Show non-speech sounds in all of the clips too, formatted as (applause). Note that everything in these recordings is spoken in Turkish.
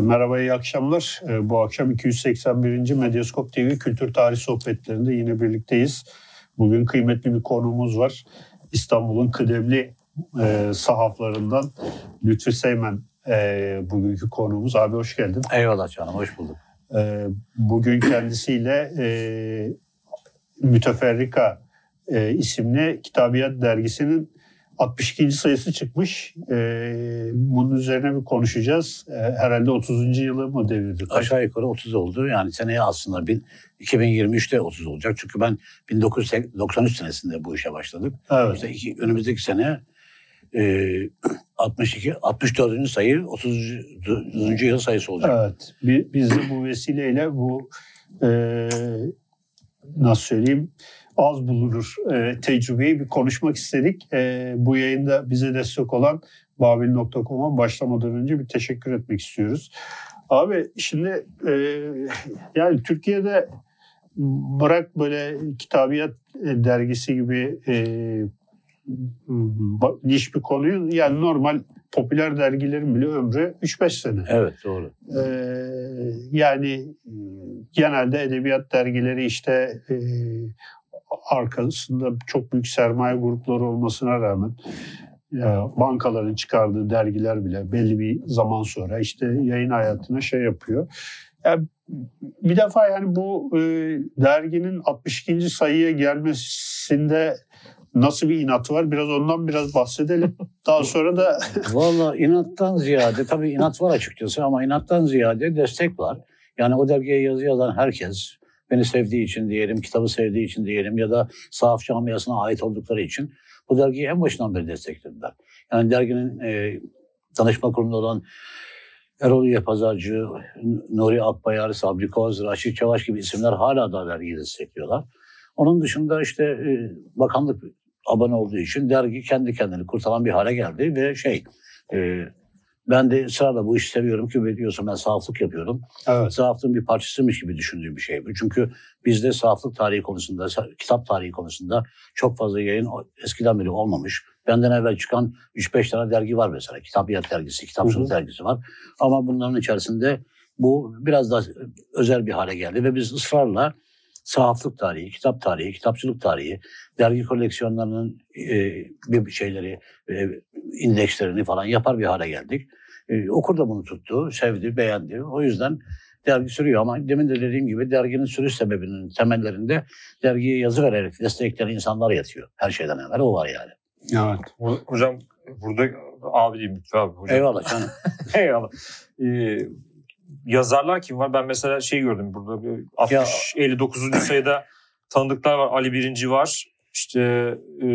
merhaba, iyi akşamlar. Ee, bu akşam 281. Medyaskop TV Kültür Tarih Sohbetlerinde yine birlikteyiz. Bugün kıymetli bir konuğumuz var. İstanbul'un kıdemli e, sahaflarından Lütfü Seymen e, bugünkü konuğumuz. Abi hoş geldin. Eyvallah canım, hoş bulduk. E, bugün kendisiyle e, Müteferrika e, isimli Kitabiyat Dergisi'nin 62. sayısı çıkmış. Ee, bunun üzerine bir konuşacağız. Ee, herhalde 30. yılı mı devirdi? Aşağı yukarı 30 oldu. Yani seneye aslında bin, 2023'te 30 olacak. Çünkü ben 1993 senesinde bu işe başladım. Evet. İşte iki, önümüzdeki sene e, 62, 64. sayı 30. yıl sayısı olacak. Evet. Biz de bu vesileyle bu e, nasıl söyleyeyim az bulunur e, tecrübeyi bir konuşmak istedik. E, bu yayında bize destek olan babil.com'a başlamadan önce bir teşekkür etmek istiyoruz. Abi şimdi e, yani Türkiye'de bırak böyle kitabiyat e, dergisi gibi e, niş bir konuyu yani normal popüler dergilerin bile ömrü 3-5 sene. Evet doğru. Ee, yani genelde edebiyat dergileri işte e, arkasında çok büyük sermaye grupları olmasına rağmen bankaların çıkardığı dergiler bile belli bir zaman sonra işte yayın hayatına şey yapıyor. Yani bir defa yani bu e, derginin 62. sayıya gelmesinde nasıl bir inatı var? Biraz ondan biraz bahsedelim. Daha (laughs) sonra da... Valla inattan ziyade, tabii inat var açıkçası ama inattan ziyade destek var. Yani o dergiye yazı yazan herkes, beni sevdiği için diyelim, kitabı sevdiği için diyelim ya da sahaf camiasına ait oldukları için bu dergiyi en başından beri desteklediler. Yani derginin e, danışma kurulunda olan Erol Üye Pazarcı, Nuri Akbayar, Sabri Koz, Raşit Çavaş gibi isimler hala da dergiyi destekliyorlar. Onun dışında işte e, bakanlık abone olduğu için dergi kendi kendini kurtaran bir hale geldi ve şey e, ben de ısrarla bu işi seviyorum ki biliyorsun ben sahaflık yapıyorum. Evet. Sahaflığın bir parçasıymış gibi düşündüğüm bir şey bu. Çünkü bizde sahaflık tarihi konusunda, kitap tarihi konusunda çok fazla yayın eskiden beri olmamış. Benden evvel çıkan 3-5 tane dergi var mesela. Kitapiyat dergisi, kitapçılık dergisi var. Ama bunların içerisinde bu biraz daha özel bir hale geldi ve biz ısrarla sahaflık tarihi, kitap tarihi, kitapçılık tarihi, dergi koleksiyonlarının e, bir şeyleri, e, indekslerini falan yapar bir hale geldik. E, okur da bunu tuttu, sevdi, beğendi. O yüzden dergi sürüyor ama demin de dediğim gibi derginin sürüş sebebinin temellerinde dergiye yazı vererek destekleyen insanlar yatıyor. Her şeyden evvel o var yani. Evet. Hocam burada abi diyeyim lütfen abi. Hocam. Eyvallah canım. (laughs) Eyvallah. Ee, yazarlar kim var? Ben mesela şey gördüm burada 60 ya. 59. sayıda tanıdıklar var. Ali Birinci var. İşte e,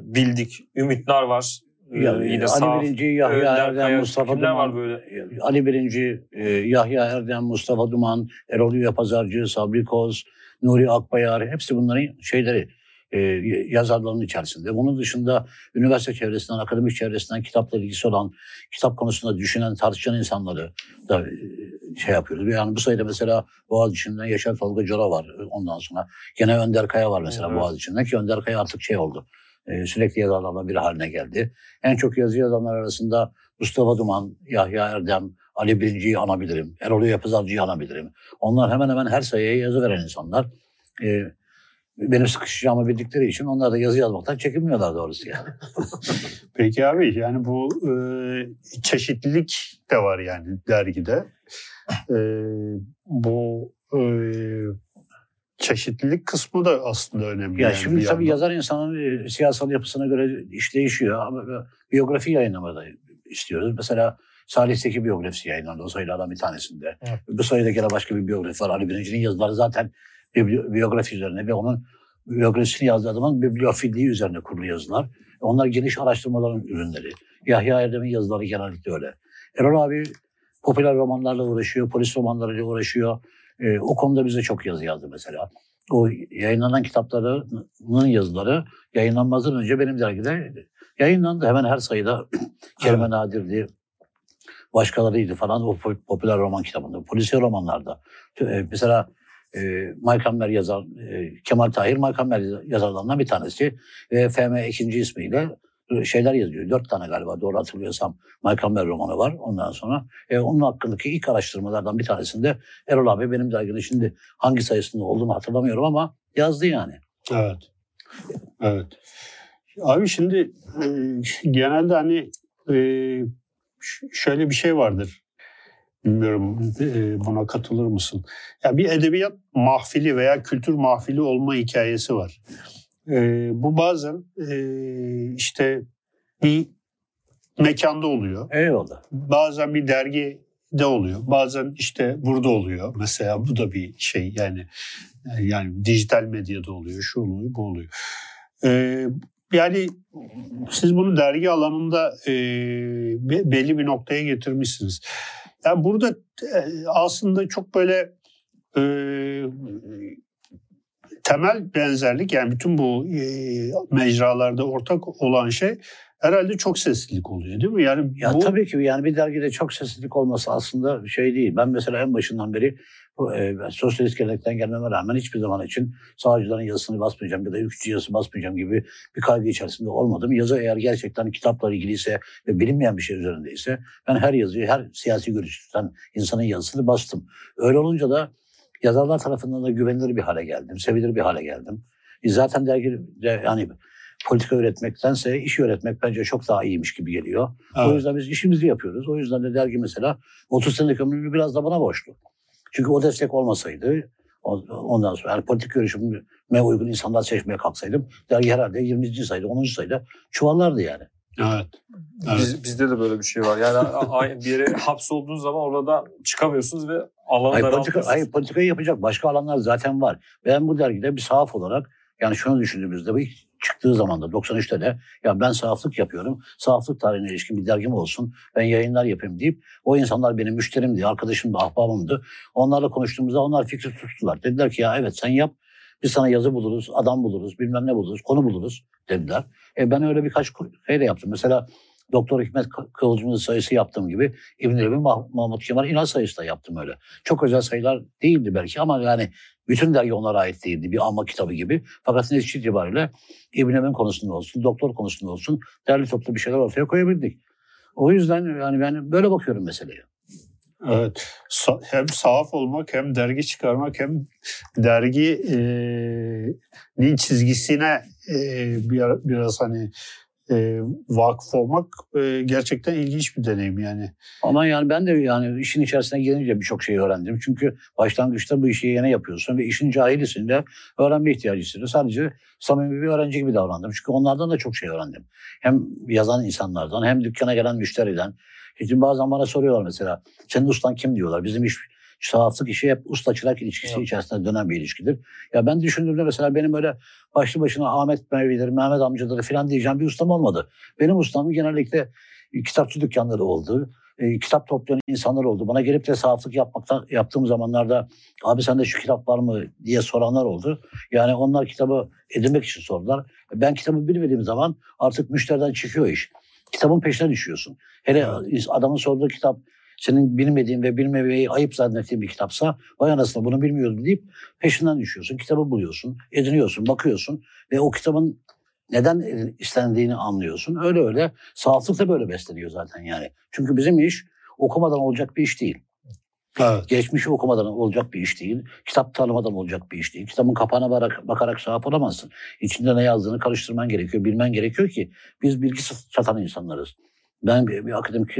bildik Ümitler var. E, ya, yine Ali sağ, Birinci, Yahya Erdem, Mustafa Duman. var böyle? Ali Birinci, e, Yahya Erdem, Mustafa Duman, Erol Pazarcı, Sabri Koz, Nuri Akbayar hepsi bunların şeyleri e, yazarların içerisinde. Bunun dışında üniversite çevresinden, akademik çevresinden kitapla ilgisi olan, kitap konusunda düşünen, tartışan insanları da e, şey yapıyoruz. Yani bu sayıda mesela Boğaziçi'nden Yaşar Tolga Cora var ondan sonra. Gene Önder Kaya var mesela evet. Boğaziçi'nden ki Önder Kaya artık şey oldu. E, sürekli yazarlardan biri haline geldi. En çok yazı yazanlar arasında Mustafa Duman, Yahya Erdem, Ali Birinci'yi anabilirim. Erol Yapızarcı'yı anabilirim. Onlar hemen hemen her sayıya yazı veren insanlar. E, benim sıkışacağımı bildikleri için onlar da yazı yazmaktan çekinmiyorlar doğrusu yani. (laughs) Peki abi yani bu e, çeşitlilik de var yani dergide. E, bu e, çeşitlilik kısmı da aslında önemli. Ya yani şimdi tabii yandan. yazar insanın e, siyasal yapısına göre iş değişiyor ama biyografi yayınlamada istiyoruz. Mesela Salih Seki biyografisi yayınlandı o sayılardan bir tanesinde. Evet. Bu sayıda gene başka bir biyografi var. Ali Birinci'nin yazıları zaten biyografi üzerine ve onun biyografisini yazdığı zaman bibliofilliği üzerine kurulu yazılar. Onlar geniş araştırmaların ürünleri. Yahya Erdem'in yazıları genellikle öyle. Erol abi popüler romanlarla uğraşıyor, polis romanlarıyla uğraşıyor. E, o konuda bize çok yazı yazdı mesela. O yayınlanan kitaplarının yazıları yayınlanmazdan önce benim dergide yayınlandı. Hemen her sayıda (clears throat) Kerime Nadir'di, başkalarıydı falan o popüler roman kitabında. Polisiye romanlarda. E, mesela e, Maykamber yazar, e, Kemal Tahir Maykamber yazarlarından bir tanesi ve FM ikinci ismiyle şeyler yazıyor. Dört tane galiba doğru hatırlıyorsam Campbell romanı var ondan sonra. E, onun hakkındaki ilk araştırmalardan bir tanesinde Erol abi benim derginin şimdi hangi sayısında olduğunu hatırlamıyorum ama yazdı yani. Evet. Evet. Abi şimdi e, genelde hani e, şöyle bir şey vardır. Bilmiyorum e, buna katılır mısın? Ya bir edebiyat mahfili veya kültür mahfili olma hikayesi var. E, bu bazen e, işte bir mekanda oluyor. Eyvallah. Bazen bir dergi de oluyor. Bazen işte burada oluyor. Mesela bu da bir şey yani yani dijital medyada oluyor. Şu oluyor, bu oluyor. Ee, yani siz bunu dergi alanında e, belli bir noktaya getirmişsiniz. Yani burada e, aslında çok böyle e, temel benzerlik yani bütün bu e, mecralarda ortak olan şey herhalde çok seslilik oluyor değil mi? Yani ya bu... tabii ki yani bir dergide çok seslilik olması aslında şey değil. Ben mesela en başından beri e, sosyalist gelenekten gelmeme rağmen hiçbir zaman için sağcıların yazısını basmayacağım ya da ülkücü yazısı basmayacağım gibi bir kaygı içerisinde olmadım. Yazı eğer gerçekten kitapla ilgiliyse ve bilinmeyen bir şey üzerindeyse ben her yazıyı, her siyasi görüşten insanın yazısını bastım. Öyle olunca da yazarlar tarafından da güvenilir bir hale geldim, sevilir bir hale geldim. E zaten dergi de, yani politika öğretmektense iş öğretmek bence çok daha iyiymiş gibi geliyor. Evet. O yüzden biz işimizi yapıyoruz. O yüzden de dergi mesela 30 senelik ömrümü biraz da bana borçlu. Çünkü o destek olmasaydı ondan sonra yani politik görüşüme uygun insanlar seçmeye kalksaydım dergi herhalde 20. sayıda 10. sayıda çuvallardı yani. Evet. evet. Biz, bizde de böyle bir şey var. Yani bir yere hapsolduğunuz zaman orada çıkamıyorsunuz ve alanı hayır, politika, hayır, politikayı yapacak başka alanlar zaten var. Ben bu dergide bir sahaf olarak yani şunu düşündüğümüzde bu çıktığı zaman da 93'te de ya ben sahaflık yapıyorum. Sahaflık tarihine ilişkin bir dergim olsun. Ben yayınlar yapayım deyip o insanlar benim müşterimdi, arkadaşımdı, ahbabımdı. Onlarla konuştuğumuzda onlar fikri tuttular. Dediler ki ya evet sen yap. Biz sana yazı buluruz, adam buluruz, bilmem ne buluruz, konu buluruz dediler. E ben öyle birkaç şey de yaptım. Mesela Doktor Hikmet Kıvılcım'ın sayısı yaptığım gibi İbn-i Ebi Mahmut Kemal İnal sayısı da yaptım öyle. Çok özel sayılar değildi belki ama yani bütün dergi onlara ait değildi. Bir alma kitabı gibi. Fakat netice itibariyle İbn Emin konusunda olsun, doktor konusunda olsun derli toplu bir şeyler ortaya koyabildik. O yüzden yani ben böyle bakıyorum meseleye. Evet. Hem sahaf olmak hem dergi çıkarmak hem derginin çizgisine biraz hani e, vakıf olmak e, gerçekten ilginç bir deneyim yani. Ama yani ben de yani işin içerisine girince birçok şey öğrendim. Çünkü başlangıçta bu işi yeni yapıyorsun ve işin cahilisin de öğrenme ihtiyacı hissediyor. Sadece samimi bir öğrenci gibi davrandım. Çünkü onlardan da çok şey öğrendim. Hem yazan insanlardan hem dükkana gelen müşteriden. Şimdi bazen bana soruyorlar mesela senin ustan kim diyorlar. Bizim iş sahaflık işi hep usta çırak ilişkisi evet. içerisinde dönen bir ilişkidir. Ya ben düşündüğümde mesela benim öyle başlı başına Ahmet Mevlidir, Mehmet amcaları falan diyeceğim bir ustam olmadı. Benim ustam genellikle kitapçı dükkanları oldu. E, kitap toplayan insanlar oldu. Bana gelip de sahaflık yapmaktan yaptığım zamanlarda abi sende şu kitap var mı diye soranlar oldu. Yani onlar kitabı edinmek için sordular. Ben kitabı bilmediğim zaman artık müşteriden çıkıyor iş. Kitabın peşine düşüyorsun. Hele adamın sorduğu kitap senin bilmediğin ve bilmemeyi ayıp zannettiğin bir kitapsa vay anasını bunu bilmiyordum deyip peşinden düşüyorsun. Kitabı buluyorsun, ediniyorsun, bakıyorsun ve o kitabın neden istendiğini anlıyorsun. Öyle öyle sahaflık da böyle besleniyor zaten yani. Çünkü bizim iş okumadan olacak bir iş değil. Evet. Geçmişi okumadan olacak bir iş değil. Kitap tanımadan olacak bir iş değil. Kitabın kapağına bakarak, bakarak sahip olamazsın. İçinde ne yazdığını karıştırman gerekiyor, bilmen gerekiyor ki biz bilgi satan insanlarız. Ben bir, bir akademik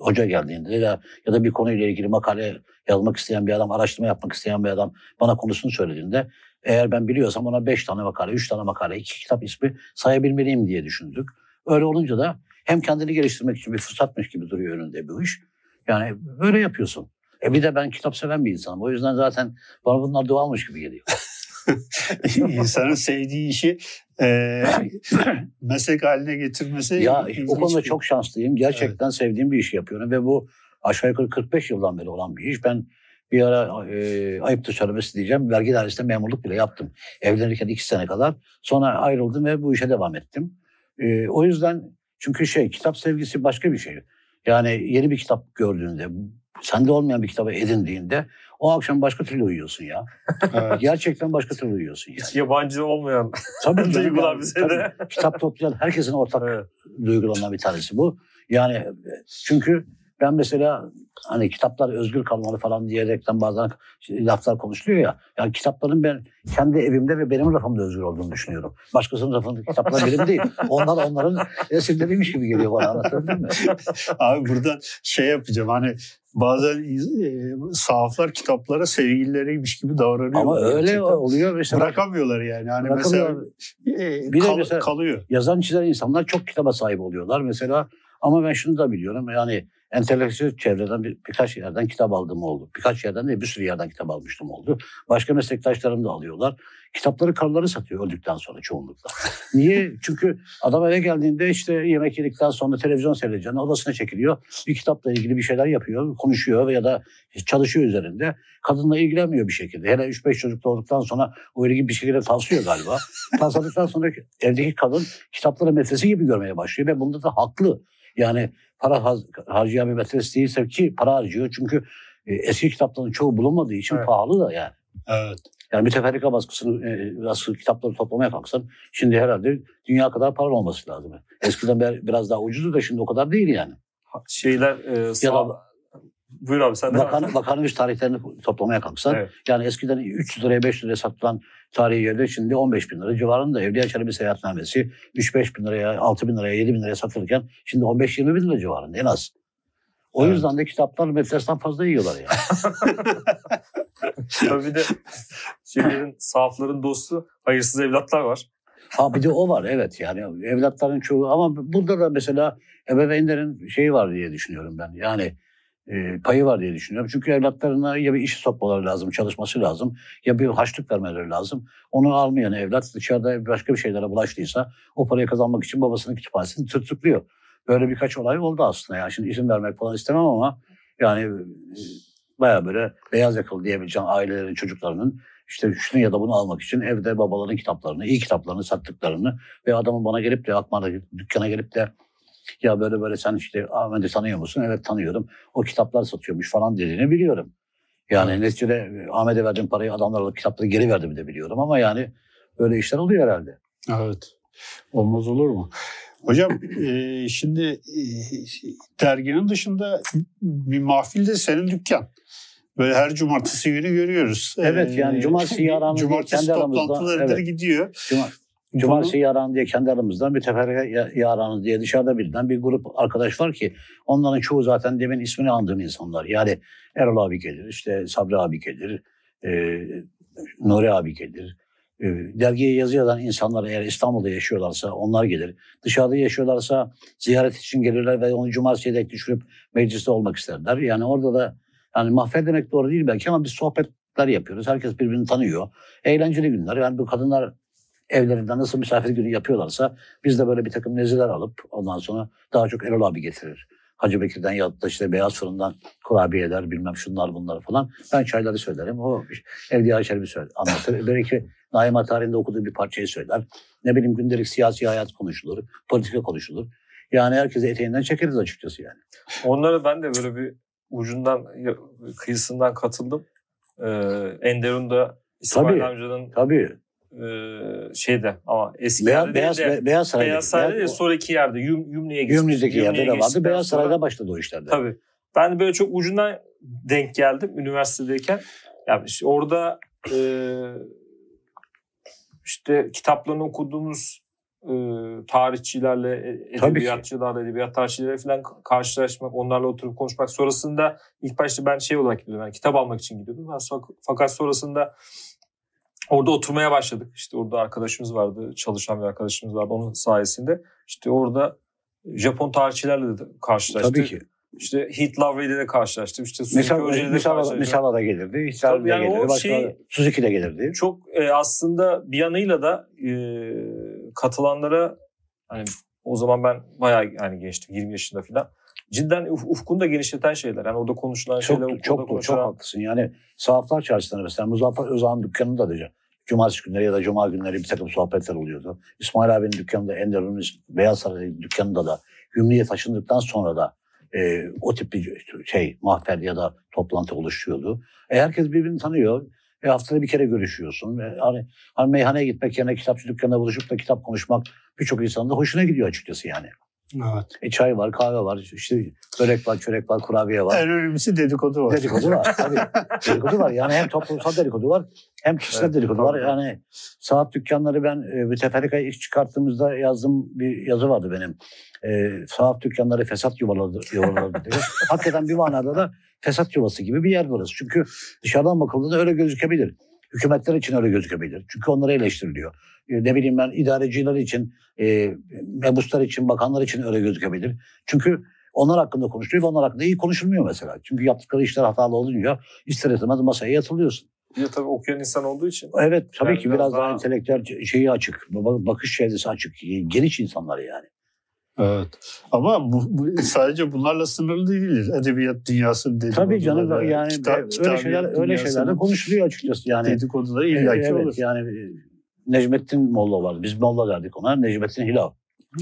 hoca geldiğinde ya, ya da bir konuyla ilgili makale yazmak isteyen bir adam, araştırma yapmak isteyen bir adam bana konusunu söylediğinde eğer ben biliyorsam ona beş tane makale, üç tane makale, iki kitap ismi sayabilmeliyim diye düşündük. Öyle olunca da hem kendini geliştirmek için bir fırsatmış gibi duruyor önünde bir iş. Yani böyle yapıyorsun. E bir de ben kitap seven bir insanım. O yüzden zaten bana bunlar doğalmış gibi geliyor. (laughs) (laughs) İnsanın sevdiği işi e, (clears throat) meslek haline getirmesi. Ya o konuda çok şanslıyım. Gerçekten evet. sevdiğim bir iş yapıyorum ve bu aşağı yukarı 45 yıldan beri olan bir iş. Ben bir ara e, ayıptır söylemesi diyeceğim. Vergi dairesinde memurluk bile yaptım. Evlenirken iki sene kadar. Sonra ayrıldım ve bu işe devam ettim. E, o yüzden çünkü şey kitap sevgisi başka bir şey. Yani yeni bir kitap gördüğünde sende olmayan bir kitabı edindiğinde o akşam başka türlü uyuyorsun ya. Evet. Gerçekten başka türlü uyuyorsun yani. Hiç yabancı olmayan (laughs) Tabii (laughs) duygular bize tabii. de. Kitap toplayan herkesin ortak Evet. duygularından bir tanesi bu. Yani e, çünkü ben mesela hani kitaplar özgür kalmalı falan diyerekten bazen laflar konuşuluyor ya. Yani kitapların ben kendi evimde ve benim rafımda özgür olduğunu düşünüyorum. Başkasının rafındaki kitaplar benim değil. Onlar onların eserleriymiş gibi geliyor bana anlatabildim mi? (laughs) Abi buradan şey yapacağım hani bazen e, sahaflar kitaplara sevgilileriymiş gibi davranıyor. Ama öyle Gerçekten. oluyor. Mesela Bırakamıyorlar yani. Hani Bırakamıyorlar. mesela e, Bir de kal- mesela- kalıyor. yazan çizen insanlar çok kitaba sahip oluyorlar. Mesela ama ben şunu da biliyorum yani entelektüel çevreden bir, birkaç yerden kitap aldığım oldu. Birkaç yerden de bir sürü yerden kitap almıştım oldu. Başka meslektaşlarım da alıyorlar. Kitapları karıları satıyor öldükten sonra çoğunlukla. (laughs) Niye? Çünkü adam eve geldiğinde işte yemek yedikten sonra televizyon seyredeceğine odasına çekiliyor. Bir kitapla ilgili bir şeyler yapıyor, konuşuyor ya da çalışıyor üzerinde. Kadınla ilgilenmiyor bir şekilde. Hele 3-5 çocuk doğduktan sonra o ilgi bir şekilde taslıyor galiba. Tasladıktan sonra evdeki kadın kitapları metresi gibi görmeye başlıyor ve bunda da haklı. Yani para har- harcayan bir metresi değilse ki para harcıyor. Çünkü e, eski kitapların çoğu bulunmadığı için Evet. pahalı da yani. Evet. Yani müteferrika baskısını, e, baskı kitapları toplamaya kalksan şimdi herhalde dünya kadar para olması lazım. Eskiden bir- biraz daha ucuzdu da şimdi o kadar değil yani. Şeyler e, sağ... Ya da Buyur abi sen de. Bakan, bakanın tarihlerini toplamaya kalksan Evet. yani eskiden 300 liraya 5 liraya satılan tarihi yerde şimdi 15 bin lira civarında Evliya Çelebi seyahatnamesi 3-5 bin liraya 6 bin liraya 7 bin liraya satılırken şimdi 15-20 bin lira civarında en az. O Evet. yüzden de kitaplar metresinden fazla yiyorlar yani. (laughs) Tabii de şeylerin, sahafların dostu hayırsız evlatlar var. Ha bir de o var evet yani evlatların çoğu ama burada da mesela ebeveynlerin şeyi var diye düşünüyorum ben. Yani e, payı var diye düşünüyorum. Çünkü evlatlarına ya bir iş sokmaları lazım, çalışması lazım ya bir harçlık vermeleri lazım. Onu almayan evlat dışarıda başka bir şeylere bulaştıysa o parayı kazanmak için babasının kütüphanesini tırtıklıyor. Böyle birkaç olay oldu aslında. Yani şimdi isim vermek falan istemem ama yani e, baya böyle beyaz yakalı diyebileceğim ailelerin çocuklarının işte şunu ya da bunu almak için evde babaların kitaplarını, iyi kitaplarını sattıklarını ve adamın bana gelip de Akmar'da dükkana gelip de ya böyle böyle sen işte Ahmet'i tanıyor musun? Evet tanıyorum. O kitaplar satıyormuş falan dediğini biliyorum. Yani Evet. neticede e, Ahmet'e verdiğim parayı adamlar alıp kitapları geri verdiğimi de biliyorum ama yani böyle işler oluyor herhalde. Evet. Olmaz olur mu? Hocam (clears throat) e, şimdi e, derginin dışında bir mahfilde senin dükkan. Böyle her cumartesi günü görüyoruz. Evet, E, yani cumartesi (laughs) diye Cumartesi kendi aramızda, toplantılarıdır evet. gidiyor. Cuma, Cumartesi yaran diye kendi aramızdan bir teferruka ya- yaranı diye dışarıda bilinen bir grup arkadaş var ki onların çoğu zaten demin ismini andığım insanlar. Yani Erol abi gelir, işte Sabri abi gelir, e, Nuri abi gelir. E, dergiye yazı yazan insanlar eğer İstanbul'da yaşıyorlarsa onlar gelir. Dışarıda yaşıyorlarsa ziyaret için gelirler ve onu cumartesiye dek düşürüp mecliste olmak isterler. Yani orada da yani mahfel demek doğru değil belki ama biz sohbetler yapıyoruz. Herkes birbirini tanıyor. Eğlenceli günler. Yani bu kadınlar evlerinde nasıl misafir günü yapıyorlarsa biz de böyle bir takım neziler alıp ondan sonra daha çok Erol abi getirir. Hacı Bekir'den ya da işte Beyaz Fırın'dan kurabiyeler bilmem şunlar bunlar falan. Ben çayları söylerim. O Evliya Şerif'i söyler, anlatır. (laughs) Belki Naim Atari'nin de okuduğu bir parçayı söyler. Ne bileyim gündelik siyasi hayat konuşulur, politika konuşulur. Yani herkese eteğinden çekeriz açıkçası yani. Onlara ben de böyle bir ucundan kıyısından katıldım. Ee, Enderun'da İsmail Tabii. amcanın Tabii. Şeyde ama eski Beyaz, yerde beyaz, de, beyaz Saray'da. Beyaz Saray'da Beyaz- sonraki yerde Yum, Yumni'ye gitmiş. Gümrüzdeki yerde de vardı. Beyaz sonra- Saray'da başladı o işlerde. Tabii. Ben de böyle çok ucundan denk geldim üniversitedeyken. Yani işte orada e, işte kitaplarını okuduğumuz e, tarihçilerle, edebiyatçılarla, edebiyat tarihçileriyle falan karşılaşmak, onlarla oturup konuşmak. Sonrasında ilk başta ben şey olarak gidiyordum. Yani kitap almak için gidiyordum. Sonra- fakat sonrasında orada oturmaya başladık. İşte orada arkadaşımız vardı, çalışan bir arkadaşımız vardı. Onun sayesinde işte orada Japon tarihçilerle de karşılaştık. Tabii ki. İşte Heath Lovery'le de karşılaştım. İşte Suzuki Hoca'yla da misal, karşılaştım. misal da gelirdi. Da yani gelirdi. Başka şey- Suzuki de gelirdi. Çok e, aslında bir yanıyla da e, katılanlara hani o zaman ben bayağı yani gençtim 20 yaşında falan. Cidden uf, ufkunu da genişleten şeyler. Yani orada konuşulan şeyler, Çok, okulda çok, çok, konuşulan. haklısın. Yani Sahaflar Çarşısı'nda mesela Muzaffer Özağ'ın dükkanında da Cumartesi günleri ya da Cuma günleri bir takım sohbetler oluyordu. İsmail abinin dükkanında, Enderun'un Beyaz Saray dükkanında da Gümrüğe taşındıktan sonra da e, o tip bir şey mahfel ya da toplantı oluşuyordu. E, herkes birbirini tanıyor. E, haftada bir kere görüşüyorsun. E, hani, hani meyhaneye gitmek yerine kitapçı dükkanına buluşup da kitap konuşmak birçok insanın da hoşuna gidiyor açıkçası yani. Evet. E, çay var, kahve var, işte börek var, çörek var, kurabiye var. En önemlisi dedikodu var. Dedikodu var tabii. (laughs) dedikodu var. Yani hem toplumsal dedikodu var hem kişisel Evet, dedikodu var. Yani saat dükkanları ben e, müteferrika iş çıkarttığımızda yazdığım bir yazı vardı benim. E, saat dükkanları fesat yuvaları, yuvaları diye. (laughs) Hakikaten bir manada da fesat yuvası gibi bir yer burası. Çünkü dışarıdan bakıldığında öyle gözükebilir. Hükümetler için öyle gözükebilir. Çünkü onlara eleştiriliyor. E, ne bileyim ben idareciler için, e, mebuslar için, bakanlar için öyle gözükebilir. Çünkü onlar hakkında konuşuluyor ve onlar hakkında iyi konuşulmuyor mesela. Çünkü yaptıkları işler hatalı olunca ister istemez masaya yatılıyorsun. De tabii okuyan insan olduğu için. Evet tabii Yani ki biraz daha daha- entelektüel şeyi açık, ba- bakış çevresi açık, geniş insanlar yani. Evet. Ama bu, bu sadece bunlarla sınırlı değildir. Edebiyat dünyasının dedikoduları. Tabii canım yani kitap- öyle kitabiyat şeyler öyle şeyler de konuşuluyor açıkçası yani. Dedikoduları illaki evet, olur. yani e, Necmettin Molla vardı. Biz Molla derdik ona. Necmettin Hilal.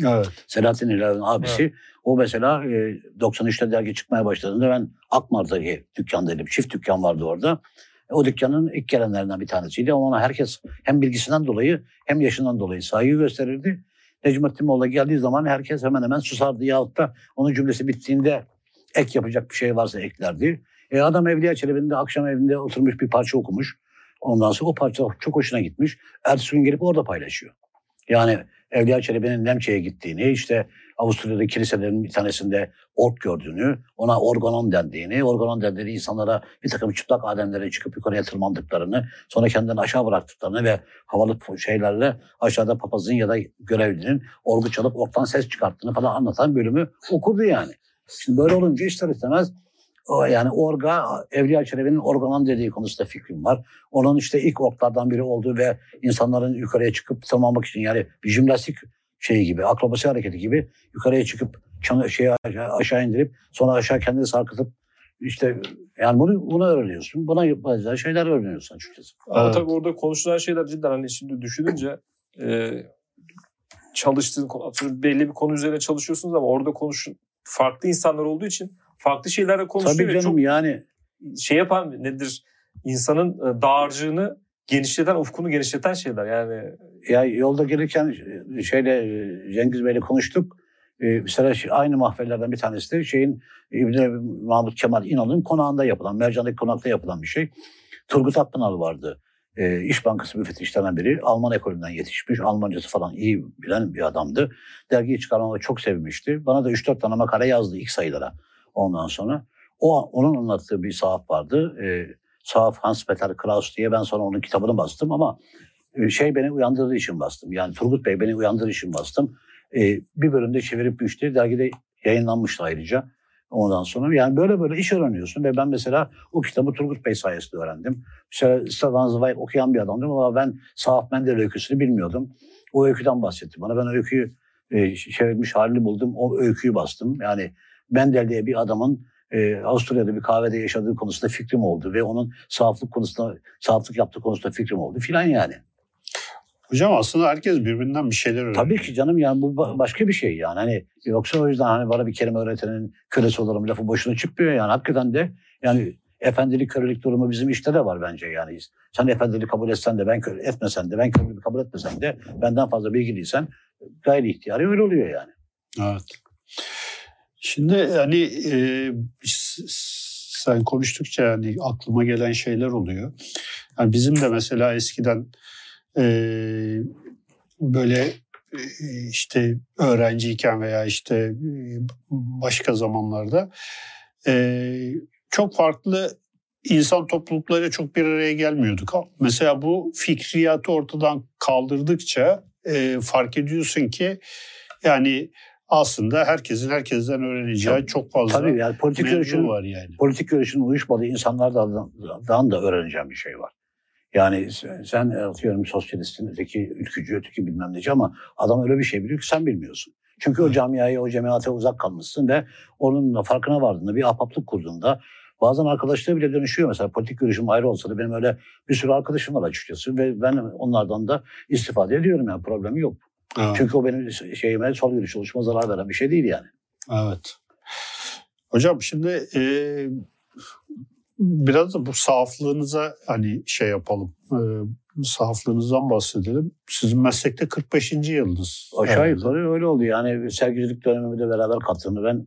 Evet. Selahattin Hilal'in abisi. O mesela e, 93'te dergi çıkmaya başladığında ben Akmar'daki dükkandaydım. Çift dükkan vardı orada. E, O dükkanın ilk gelenlerinden bir tanesiydi. Ama ona herkes hem bilgisinden dolayı hem yaşından dolayı saygı gösterirdi. Necmettin Molla geldiği zaman herkes hemen hemen susardı yahut da onun cümlesi bittiğinde ek yapacak bir şey varsa eklerdi. E adam Evliya Çelebi'nin de akşam evinde oturmuş bir parça okumuş. Ondan sonra o parça çok hoşuna gitmiş. Ertesi gün gelip orada paylaşıyor. Yani Evliya Çelebi'nin Nemçe'ye gittiğini, işte Avusturya'da kiliselerin bir tanesinde ork gördüğünü, ona organon dendiğini, organon dendiğini insanlara bir takım çıplak ademlere çıkıp yukarıya tırmandıklarını, sonra kendilerini aşağı bıraktıklarını ve havalı şeylerle aşağıda papazın ya da görevlinin orgu çalıp orktan ses çıkarttığını falan anlatan bölümü okurdu yani. Şimdi böyle olunca ister istemez o yani orga, Evliya Çelebi'nin organon dediği konusunda fikrim var. Onun işte ilk orklardan biri olduğu ve insanların yukarıya çıkıp tırmanmak için yani bir jimnastik şeyi gibi, akrobasi hareketi gibi yukarıya çıkıp çanı şeyi aşağı, aşağı indirip sonra aşağı kendini sarkıtıp işte yani bunu bunu öğreniyorsun. Buna benzer şeyler öğreniyorsun açıkçası. Ama Evet. tabii orada konuşulan şeyler cidden hani şimdi düşününce e, çalıştığın belli bir konu üzerine çalışıyorsunuz ama orada konuş farklı insanlar olduğu için farklı şeylerle konuşuyor Tabii canım çok yani şey yapan nedir insanın e, dağarcığını genişleten, ufkunu genişleten şeyler. Yani ya yolda gelirken e, şeyle e, Cengiz Bey'le konuştuk. Ee, mesela şu- aynı mahfellerden bir tanesi de şeyin İbni Mahmut Kemal İnal'ın konağında yapılan, Mercan'daki konakta yapılan bir şey. Turgut Akpınar vardı. Ee, İş Bankası müfettişlerinden biri. Alman ekolünden yetişmiş. Almancası falan iyi bilen bir adamdı. Dergiyi çıkarmama çok sevmişti. Bana da 3-4 tane makale yazdı ilk sayılara. Ondan sonra. O, onun anlattığı bir sahaf vardı. Ee, sahaf Hans Peter Kraus diye ben sonra onun kitabını bastım ama e, şey beni uyandırdığı için bastım. Yani Turgut Bey beni uyandırdığı için bastım. Ee, bir bölümde çevirip düştü. Dergide yayınlanmıştı ayrıca. Ondan sonra yani böyle böyle iş öğreniyorsun ve ben mesela o kitabı Turgut Bey sayesinde öğrendim. Mesela Stefan Zweig okuyan bir adamdım ama ben Sahaf Mendel öyküsünü bilmiyordum. O öyküden bahsetti bana. Ben öyküyü e, çevirmiş halini buldum. O öyküyü bastım. Yani Mendel diye bir adamın e, Avusturya'da bir kahvede yaşadığı konusunda fikrim oldu ve onun sahaflık konusunda, sahaflık yaptığı konusunda fikrim oldu filan yani. Hocam aslında herkes birbirinden bir şeyler öğreniyor. Tabii ki canım yani bu ba- başka bir şey yani. Hani yoksa o yüzden hani bana bir kelime öğretenin kölesi olurum lafı boşuna çıkmıyor yani. Hakikaten de yani efendilik kölelik durumu bizim işte de var bence yani. Sen efendiliği kabul etsen de ben köle etmesen de ben köleliği kabul etmesem de benden fazla bilgiliysen gayri ihtiyari öyle oluyor yani. Evet. Şimdi hani e, sen konuştukça yani aklıma gelen şeyler oluyor. Yani bizim de mesela eskiden e, böyle e, işte öğrenciyken veya işte e, başka zamanlarda e, çok farklı insan toplulukları çok bir araya gelmiyorduk. Mesela bu fikriyatı ortadan kaldırdıkça e, fark ediyorsun ki yani aslında herkesin herkesten öğreneceği Tabii. çok fazla Tabii yani politik görüşün var yani. politik görüşün uyuşmadığı insanlardan da öğreneceğim bir şey var. Yani sen, sen atıyorum sosyalistin, öteki ülkücü, öteki bilmem neci ama adam öyle bir şey biliyor ki sen bilmiyorsun. Çünkü o camiaya, o cemaate uzak kalmışsın ve onun da farkına vardığında, bir ahbaplık kurduğunda bazen arkadaşlığa bile dönüşüyor. Mesela politik görüşüm ayrı olsa da benim öyle bir sürü arkadaşım var açıkçası ve ben onlardan da istifade ediyorum yani problemi yok. Evet. Çünkü o benim şeyime sol görüş oluşuma zarar veren bir şey değil yani. Evet. Hocam şimdi e, biraz da bu saflığınıza hani şey yapalım. E, saflığınızdan bahsedelim. Sizin meslekte 45. yıldız. Aşağı evet. yukarı öyle oldu. Yani sergicilik döneminde beraber katıldı. Ben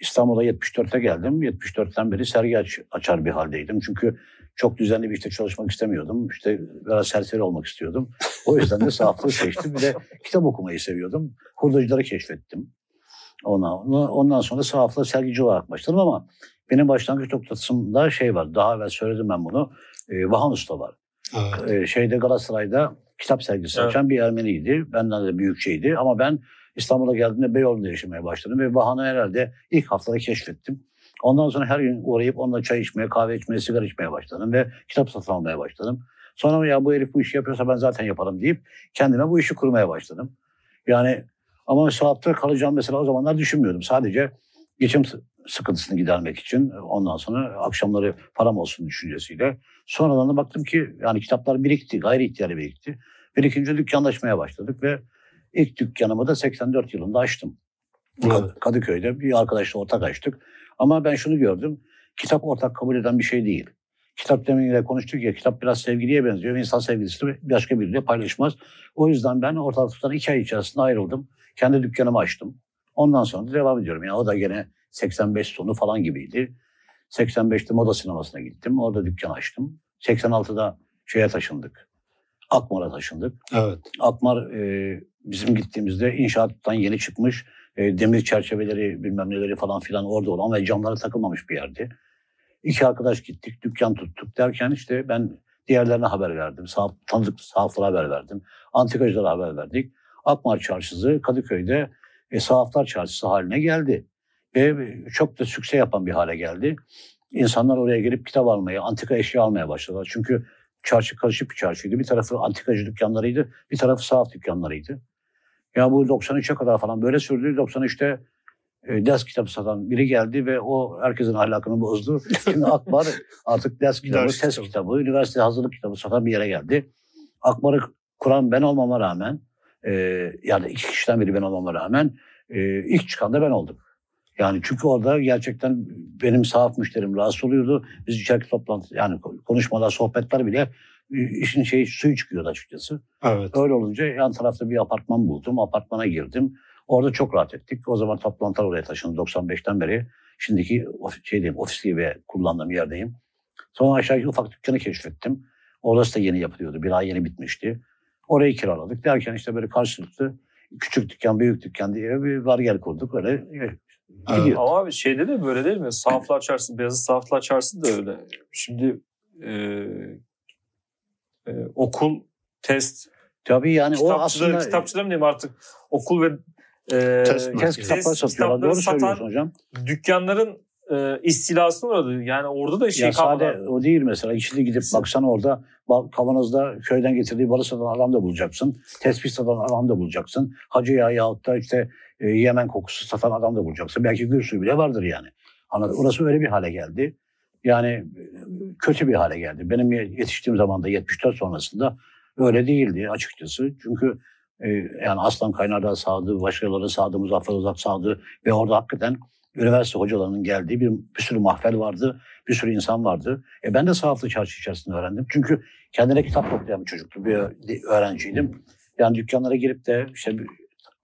İstanbul'a 74'te geldim. 74'ten beri sergi aç, açar bir haldeydim. Çünkü çok düzenli bir işte çalışmak istemiyordum. İşte biraz serseri olmak istiyordum. O yüzden de saflığı seçtim. Bir de (laughs) kitap okumayı seviyordum. Hurdacıları keşfettim. Ondan, ondan sonra sahafla sergici olarak başladım ama benim başlangıç noktasında şey var. Daha evvel söyledim ben bunu. E, Vahan Usta var. Evet. E, şeyde Galatasaray'da kitap sergisi evet. açan bir Ermeniydi. Benden de büyük şeydi. Ama ben İstanbul'a geldiğimde Beyoğlu'nda yaşamaya başladım. Ve Vahan'ı herhalde ilk haftada keşfettim. Ondan sonra her gün uğrayıp onunla çay içmeye, kahve içmeye, sigara içmeye başladım. Ve kitap satın almaya başladım. Sonra ya bu herif bu işi yapıyorsa ben zaten yaparım deyip kendime bu işi kurmaya başladım. Yani ama sahafta kalacağım mesela o zamanlar düşünmüyordum. Sadece geçim sıkıntısını gidermek için ondan sonra akşamları param olsun düşüncesiyle. Sonradan da baktım ki yani kitaplar birikti, gayri ihtiyari birikti. Birikince dükkanlaşmaya başladık ve ilk dükkanımı da 84 yılında açtım. Evet. Kadıköy'de bir arkadaşla ortak açtık. Ama ben şunu gördüm, kitap ortak kabul eden bir şey değil. Kitap demin konuştuk ya, kitap biraz sevgiliye benziyor. İnsan sevgilisi başka biriyle paylaşmaz. O yüzden ben ortalıktan iki ay içerisinde ayrıldım. Kendi dükkanımı açtım. Ondan sonra da devam ediyorum. Yani o da gene 85 sonu falan gibiydi. 85'te moda sinemasına gittim. Orada dükkan açtım. 86'da şeye taşındık. Akmar'a taşındık. Evet. Akmar e, bizim gittiğimizde inşaattan yeni çıkmış e, demir çerçeveleri bilmem neleri falan filan orada olan ve camları takılmamış bir yerdi. İki arkadaş gittik, dükkan tuttuk derken işte ben diğerlerine haber verdim. Sahaf, tanıdık sahaflara haber verdim. Antikacılara haber verdik. Akmar Çarşısı Kadıköy'de e, sahaflar çarşısı haline geldi. Ve çok da sükse yapan bir hale geldi. İnsanlar oraya gelip kitap almaya, antika eşya almaya başladılar. Çünkü çarşı karışık bir çarşıydı. Bir tarafı antikacı dükkanlarıydı, bir tarafı sahaf dükkanlarıydı. Ya bu 93'e kadar falan böyle sürdü. 93'te e, ders kitabı satan biri geldi ve o herkesin ahlakını bozdu. (laughs) Şimdi Akbar artık ders kitabı, test kitabı. kitabı, üniversite hazırlık kitabı satan bir yere geldi. Akbar'ı kuran ben olmama rağmen, e, yani iki kişiden biri ben olmama rağmen e, ilk çıkan da ben oldum. Yani çünkü orada gerçekten benim sahaf müşterim rahatsız oluyordu. Biz içeriki toplantı yani konuşmalar, sohbetler bile işin şeyi suyu çıkıyordu açıkçası. Evet. Öyle olunca yan tarafta bir apartman buldum. Apartmana girdim. Orada çok rahat ettik. O zaman toplantılar oraya taşındı 95'ten beri. Şimdiki ofis, şey diyeyim, ofis gibi kullandığım yerdeyim. Sonra aşağıya ufak dükkanı keşfettim. Orası da yeni yapılıyordu. Bir ay yeni bitmişti. Orayı kiraladık. Derken işte böyle karşılıklı küçük dükkan, büyük dükkan diye bir var yer kurduk. Öyle e, Evet. Ama abi şeyde de böyle değil mi? Sahaflar çarşısı, Beyazıt Sahaflar çarşısı da öyle. Şimdi e, e, okul, test, Tabii yani kitapçılar, o aslında... Kitapçılar mı diyeyim artık? Okul ve e, test, test kitapları satıyorlar. Doğru söylüyorsun hocam. Dükkanların e, istilasına uğradı. Yani orada da şey ya kalmadı. Sade o değil mesela. Şimdi gidip baksan orada kavanozda köyden getirdiği balı satan adam da bulacaksın. Tespih satan adam da bulacaksın. Hacı yağı yahut da işte e, Yemen kokusu satan adam da bulacaksın. Belki gül suyu bile vardır yani. Anladın? Orası öyle bir hale geldi. Yani e, kötü bir hale geldi. Benim yetiştiğim zaman da 74 sonrasında öyle değildi açıkçası. Çünkü e, yani Aslan Kaynar'da sağdı, başkaları sağdı, Muzaffer Uzak sağdı ve orada hakikaten üniversite hocalarının geldiği bir, bir sürü mahfel vardı, bir sürü insan vardı. E ben de sahaflı çarşı içerisinde öğrendim. Çünkü kendine kitap toplayan bir çocuktu, bir öğrenciydim. Yani dükkanlara girip de işte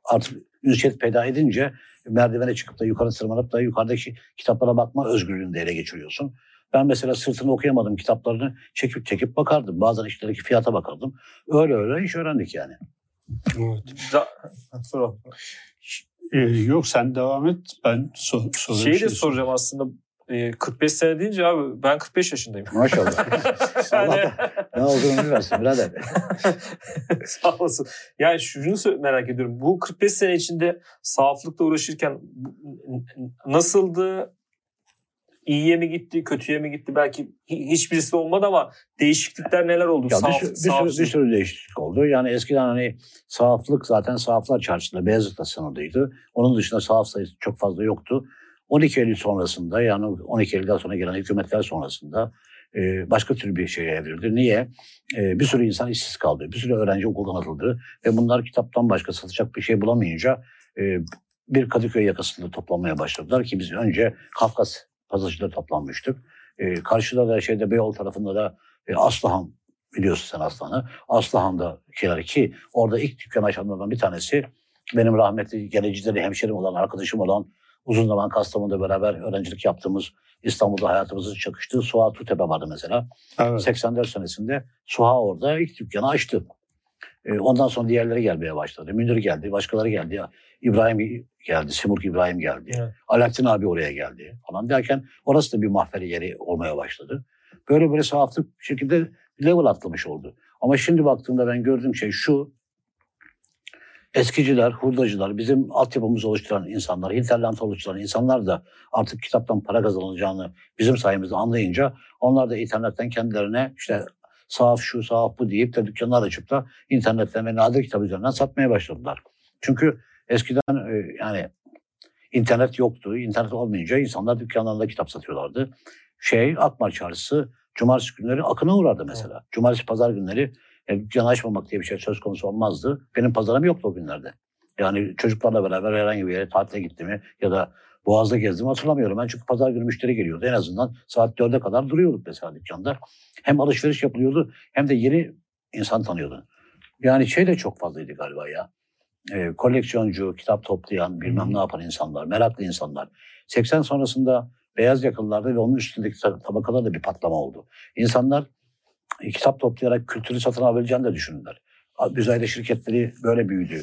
artık ünsiyet peyda edince merdivene çıkıp da yukarı tırmanıp da yukarıdaki kitaplara bakma özgürlüğünü de ele geçiriyorsun. Ben mesela sırtını okuyamadım kitaplarını çekip çekip bakardım. Bazen işlerdeki fiyata bakardım. Öyle öyle iş öğrendik yani. Evet. Da, ee, yok sen devam et. Ben so sorayım. Şeyi de soracağım aslında. 45 ee, sene deyince abi ben 45 yaşındayım. Maşallah. (laughs) yani... ne olduğunu bilmezsin birader. (laughs) Sağ olasın. Yani şunu merak ediyorum. Bu 45 sene içinde sahaflıkla uğraşırken nasıldı? İyiye mi gitti, kötüye mi gitti? Belki hiçbirisi olmadı ama değişiklikler neler oldu? Ya Sahaf, bir, bir, sürü, bir sürü değişiklik oldu. Yani eskiden hani sahaflık zaten sahaflar çarşısında Beyazıt'ta sınırlıydı. Onun dışında sahaf sayısı çok fazla yoktu. 12 Eylül sonrasında yani 12 Eylül'den sonra gelen hükümetler sonrasında e, başka tür bir şeye evrildi. Niye? E, bir sürü insan işsiz kaldı. Bir sürü öğrenci okuldan atıldı. Ve bunlar kitaptan başka satacak bir şey bulamayınca e, bir Kadıköy yakasında toplanmaya başladılar ki biz önce Kafkas pazarcıda toplanmıştık. Karşıda da şeyde Beyoğlu tarafında da e, Aslıhan biliyorsun sen Aslan'ı. Aslıhan'dakiler ki orada ilk dükkan açanlardan bir tanesi benim rahmetli geleceğde hemşerim olan, arkadaşım olan uzun zaman Kastamonu'da beraber öğrencilik yaptığımız İstanbul'da hayatımızın çakıştığı Suha Tutepe vardı mesela. Evet. 84 senesinde Suha orada ilk dükkanı açtı. E, ondan sonra diğerleri gelmeye başladı. Münir geldi, başkaları geldi. İbrahim geldi, Simurg İbrahim geldi. Evet. Alaaddin abi oraya geldi falan derken orası da bir mahfeli yeri olmaya başladı. Böyle böyle sahaflık bir şekilde level atlamış oldu. Ama şimdi baktığımda ben gördüğüm şey şu. Eskiciler, hurdacılar, bizim altyapımızı oluşturan insanlar, hinterland oluşturan insanlar da artık kitaptan para kazanılacağını bizim sayemizde anlayınca onlar da internetten kendilerine işte sahaf şu, sahaf bu deyip de dükkanlar açıp da internetten ve nadir kitap üzerinden satmaya başladılar. Çünkü eskiden e, yani internet yoktu. İnternet olmayınca insanlar dükkanlarında kitap satıyorlardı. Şey Akmar Çarşısı cumartesi günleri akına uğrardı mesela. Cumartesi pazar günleri e, dükkanı açmamak diye bir şey söz konusu olmazdı. Benim pazarım yoktu o günlerde. Yani çocuklarla beraber herhangi bir yere tatile gittiğimi ya da Boğaz'da gezdiğimi hatırlamıyorum. Ben çünkü pazar günü müşteri geliyordu. En azından saat dörde kadar duruyorduk mesela dükkanda. Hem alışveriş yapılıyordu hem de yeni insan tanıyordun. Yani şey de çok fazlaydı galiba ya. E, koleksiyoncu, kitap toplayan, bilmem ne yapan insanlar, meraklı insanlar. 80 sonrasında beyaz yakalılarda ve onun üstündeki tab- tabakalarda bir patlama oldu. İnsanlar kitap toplayarak kültürü satın alabileceğini de düşündüler. Müzayede şirketleri böyle büyüdü.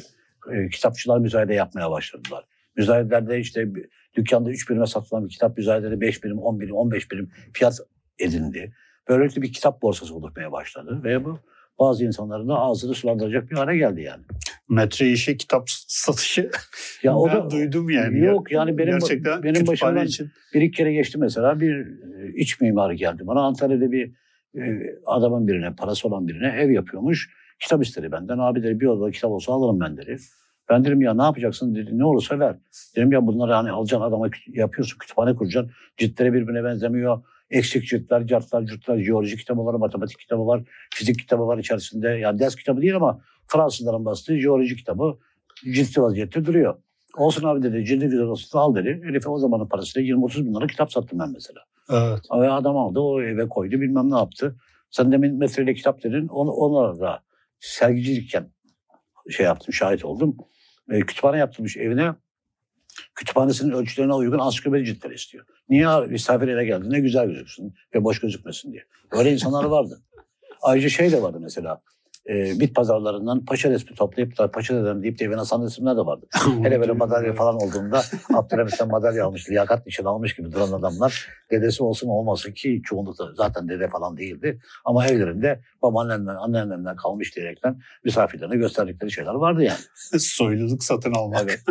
E, kitapçılar müzayede yapmaya başladılar. Müzayedelerde işte dükkanda 3 birime satılan bir kitap müzayedede 5 birim, 10 birim, 15 birim fiyat edindi. Böylelikle bir kitap borsası oluşmaya başladı ve bu bazı insanların da ağzını sulandıracak bir hale geldi yani. Metre işi kitap satışı. Ya (laughs) o da duydum yani. Yok yani benim Gerçekten benim başımdan için. bir iki kere geçti mesela bir e, iç mimarı geldi bana Antalya'da bir adamın birine parası olan birine ev yapıyormuş. Kitap istedi benden. Abi dedi bir odada kitap olsa alırım ben dedi. Ben dedim ya ne yapacaksın dedi. Ne olursa ver. Dedim ya bunları hani alacaksın adama yapıyorsun kütüphane kuracaksın. Ciltleri birbirine benzemiyor. Eksik ciltler, cartlar, curtlar, jeoloji kitabı var, matematik kitabı var, fizik kitabı var içerisinde. Yani ders kitabı değil ama Fransızların bastığı jeoloji kitabı ciltli vaziyette duruyor. Olsun abi dedi cildi güzel olsun al dedi. Herife o zamanın parasıyla 20-30 bin lira kitap sattım ben mesela. Evet. Ve adam aldı o eve koydu bilmem ne yaptı. Sen demin metreyle kitap dedin. Onu, onlara da sergicilikken şey yaptım şahit oldum. E, kütüphane yaptırmış evine. Kütüphanesinin ölçülerine uygun ansiklopedi ciltleri istiyor. Niye misafir eve geldi? Ne güzel gözüksün ve boş gözükmesin diye. Öyle insanlar vardı. Ayrıca şey de vardı mesela. E, bit pazarlarından paşa resmi toplayıp da paşa dedem deyip de evine asan resimler de vardı. (laughs) Hele böyle madalya falan olduğunda (laughs) Abdülhamit'ten madalya almış, liyakat nişanı almış gibi duran adamlar dedesi olsun olmasın ki çoğunlukla zaten dede falan değildi. Ama evlerinde babaannemden, anneannemden kalmış diyerekten misafirlerine gösterdikleri şeyler vardı yani. (laughs) Soyluluk satın almak. Evet.